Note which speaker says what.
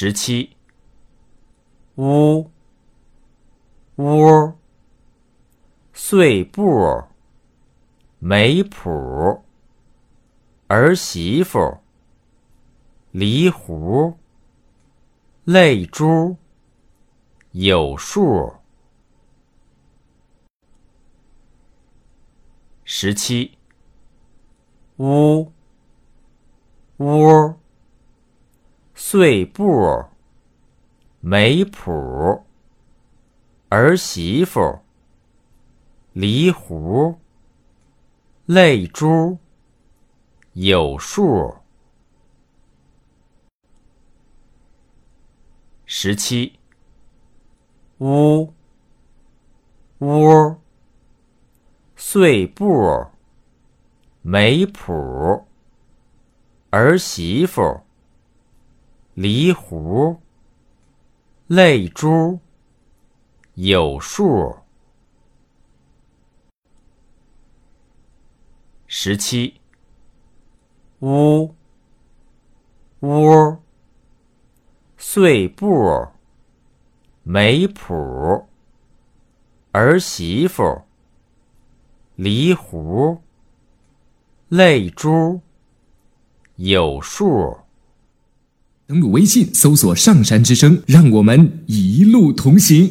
Speaker 1: 十七，屋，屋，碎步，没谱，儿媳妇，梨核，泪珠，有数。十七，屋，屋。碎布，没谱，儿媳妇，梨核，泪珠，有数。十七，屋，屋，碎布，没谱，儿媳妇。梨核，泪珠，有数。十七，屋，屋，碎步，没谱，儿媳妇，梨核，泪珠，有数。
Speaker 2: 登录微信，搜索“上山之声”，让我们一路同行。